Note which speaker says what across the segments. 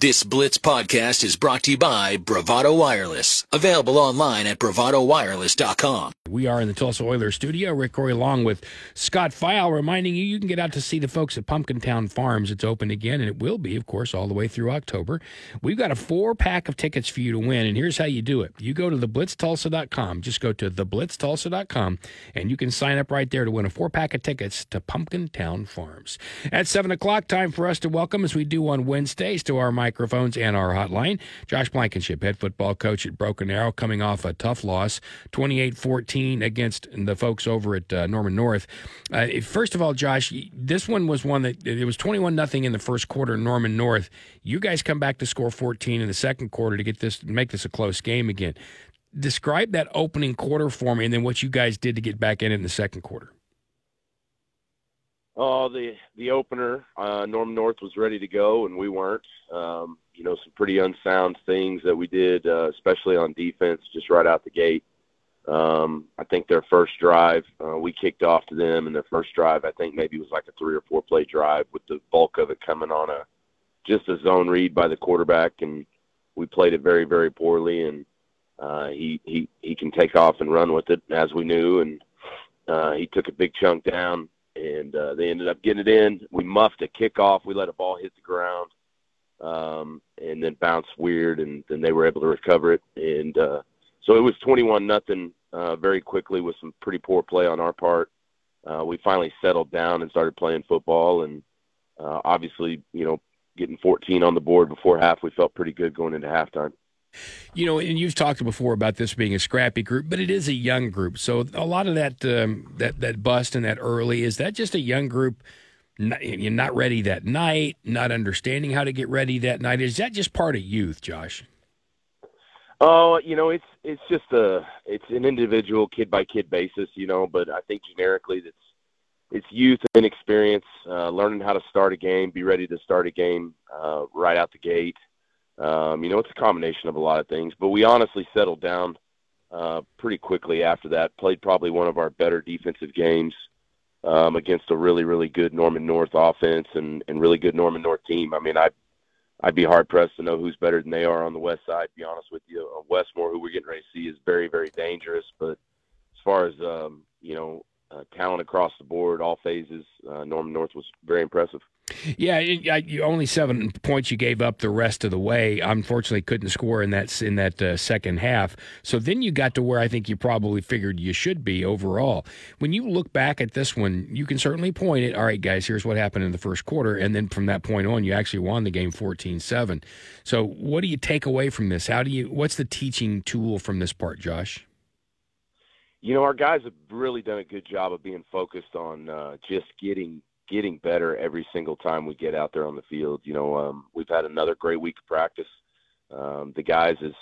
Speaker 1: This Blitz podcast is brought to you by Bravado Wireless. Available online at bravadowireless.com.
Speaker 2: We are in the Tulsa Oilers studio. Rick Couri along with Scott File reminding you you can get out to see the folks at Pumpkin Town Farms. It's open again, and it will be, of course, all the way through October. We've got a four pack of tickets for you to win, and here's how you do it. You go to theblitztulsa.com. Just go to theblitztulsa.com, and you can sign up right there to win a four pack of tickets to Pumpkin Town Farms. At 7 o'clock, time for us to welcome, as we do on Wednesdays, to our microphones and our hotline, Josh Blankenship, head football coach at Broken Arrow, coming off a tough loss, 28 14 against the folks over at uh, Norman North. Uh, first of all, Josh, this one was one that it was 21 nothing in the first quarter, Norman North. You guys come back to score 14 in the second quarter to get this, make this a close game again. Describe that opening quarter for me and then what you guys did to get back in in the second quarter.
Speaker 3: Oh, the the opener, uh, Norman North was ready to go, and we weren't. Um, you know, some pretty unsound things that we did, uh, especially on defense, just right out the gate. Um, I think their first drive, uh, we kicked off to them, and their first drive, I think maybe was like a three or four play drive with the bulk of it coming on a just a zone read by the quarterback, and we played it very, very poorly. And uh, he he he can take off and run with it as we knew, and uh, he took a big chunk down, and uh, they ended up getting it in. We muffed a kickoff. We let a ball hit the ground, um, and then bounce weird, and then they were able to recover it, and uh, so it was 21 nothing uh, very quickly with some pretty poor play on our part. Uh, we finally settled down and started playing football, and uh, obviously, you know, getting 14 on the board before half, we felt pretty good going into halftime.
Speaker 2: You know, and you've talked before about this being a scrappy group, but it is a young group. So a lot of that um, that that bust and that early is that just a young group. Not, you're not ready that night, not understanding how to get ready that night. Is that just part of youth, Josh?
Speaker 3: Oh, you know, it's it's just a it's an individual kid by kid basis, you know. But I think generically, it's it's youth and experience, uh, learning how to start a game, be ready to start a game uh, right out the gate. Um, you know, it's a combination of a lot of things. But we honestly settled down uh, pretty quickly after that. Played probably one of our better defensive games um, against a really really good Norman North offense and and really good Norman North team. I mean, I I'd be hard pressed to know who's better than they are on the west side. To be honest with you, uh, Westmoore, who we're getting ready to see, is very, very dangerous. But as far as um, you know, uh, talent across the board, all phases, uh, Norman North was very impressive.
Speaker 2: Yeah, you only seven points you gave up the rest of the way. Unfortunately, couldn't score in that in that uh, second half. So then you got to where I think you probably figured you should be overall. When you look back at this one, you can certainly point it. All right, guys, here's what happened in the first quarter, and then from that point on, you actually won the game 14-7. So what do you take away from this? How do you? What's the teaching tool from this part, Josh?
Speaker 3: You know, our guys have really done a good job of being focused on uh, just getting getting better every single time we get out there on the field. You know, um, we've had another great week of practice. Um, the guys, as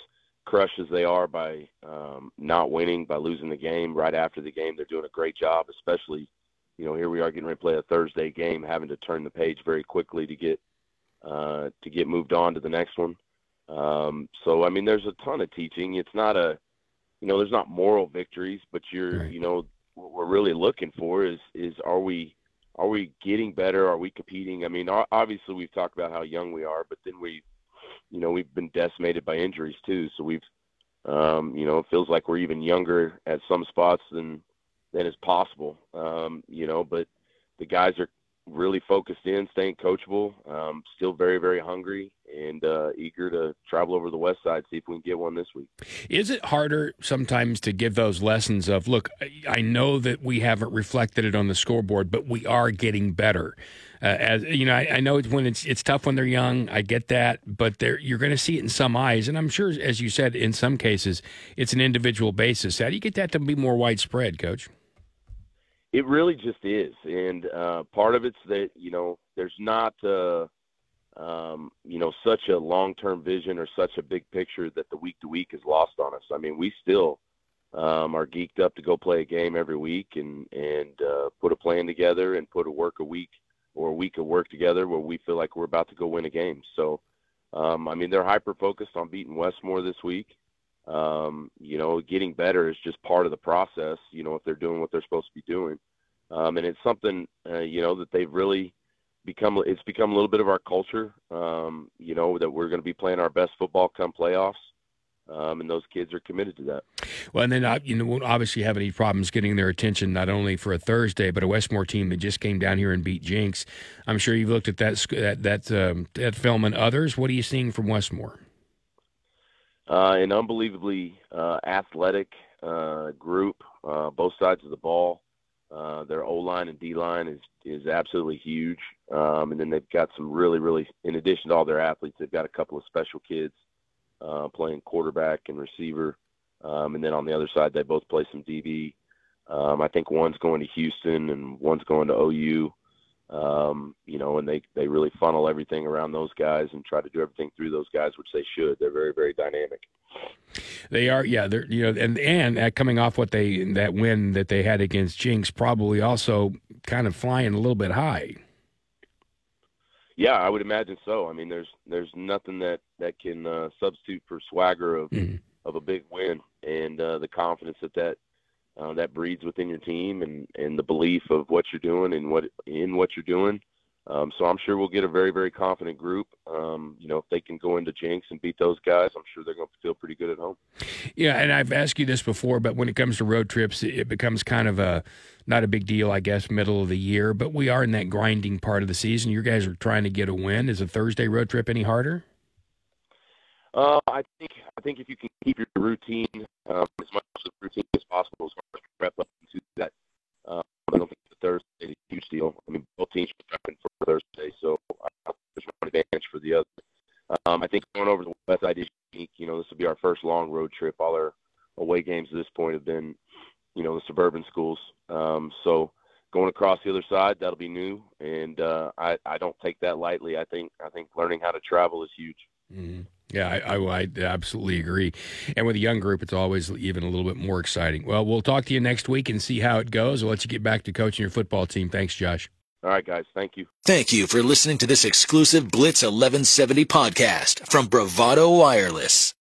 Speaker 3: crushed as they are by um, not winning, by losing the game right after the game, they're doing a great job. Especially, you know, here we are getting ready to play a Thursday game, having to turn the page very quickly to get uh, to get moved on to the next one. Um, so, I mean, there's a ton of teaching. It's not a, you know, there's not moral victories, but you're, right. you know, what we're really looking for is is are we are we getting better? Are we competing? I mean, obviously we've talked about how young we are, but then we, you know, we've been decimated by injuries too. So we've, um, you know, it feels like we're even younger at some spots than than is possible. Um, you know, but the guys are really focused in, staying coachable, um, still very, very hungry and uh, eager to travel over the west side, see if we can get one this week.
Speaker 2: Is it harder sometimes to give those lessons of, look, I know that we haven't reflected it on the scoreboard, but we are getting better? Uh, as you know, I, I, know it's when it's it's tough when they're young. I get that, but there you're going to see it in some eyes, and I'm sure, as you said, in some cases, it's an individual basis. How do you get that to be more widespread, Coach?
Speaker 3: It really just is, and uh, part of it's that you know there's not uh, um, you know such a long-term vision or such a big picture that the week to week is lost on us. I mean, we still um, are geeked up to go play a game every week and and uh, put a plan together and put a work a week or a week of work together where we feel like we're about to go win a game. So, um, I mean, they're hyper focused on beating Westmoore this week um, you know, getting better is just part of the process, you know, if they're doing what they're supposed to be doing. Um, and it's something, uh, you know, that they've really become it's become a little bit of our culture. Um, you know that we're going to be playing our best football come playoffs, um, and those kids are committed to that.
Speaker 2: Well, and then uh, you know won't obviously have any problems getting their attention not only for a Thursday, but a Westmoore team that just came down here and beat Jenks. I'm sure you've looked at that that that, um, that film and others. What are you seeing from Westmoore?
Speaker 3: Uh, an unbelievably uh, athletic uh, group, uh, both sides of the ball. Uh, their O line and D line is is absolutely huge, um, and then they've got some really, really. In addition to all their athletes, they've got a couple of special kids uh, playing quarterback and receiver, um, and then on the other side, they both play some DB. Um, I think one's going to Houston and one's going to OU. Um, you know, and they they really funnel everything around those guys and try to do everything through those guys, which they should. They're very, very dynamic.
Speaker 2: They are, yeah. They're you know, and and coming off what they that win that they had against Jenks, probably also kind of flying a little bit high.
Speaker 3: Yeah, I would imagine so. I mean, there's there's nothing that that can uh, substitute for swagger of mm-hmm. of a big win and uh, the confidence that that uh, that breeds within your team and and the belief of what you're doing and what in what you're doing. Um, so I'm sure we'll get a very, very confident group. Um, you know, if they can go into Jenks and beat those guys, I'm sure they're going to feel pretty good at home.
Speaker 2: Yeah, and I've asked you this before, but when it comes to road trips, it becomes kind of a not a big deal, I guess, middle of the year. But we are in that grinding part of the season. You guys are trying to get a win. Is a Thursday road trip any harder?
Speaker 3: Uh, I think I think if you can keep your routine um, as much of routine as possible as far as prep up to that, uh, I don't think the Thursday is a huge deal. I mean, both teams are prepping for Thursday, so uh, there's one advantage for the other. Um, I think going over the west side is unique. You know, this will be our first long road trip. All our away games at this point have been, you know, the suburban schools. Um, so going across the other side, that'll be new, and uh, I, I don't take that lightly. I think I think learning how to travel is huge.
Speaker 2: Mm-hmm. Yeah, I, I, I, absolutely agree. And with a young group, it's always even a little bit more exciting. Well, we'll talk to you next week and see how it goes. We'll let you get back to coaching your football team. Thanks, Josh.
Speaker 3: All right, guys. Thank you.
Speaker 1: Thank you for listening to this exclusive Blitz 1170 podcast from Bravado Wireless.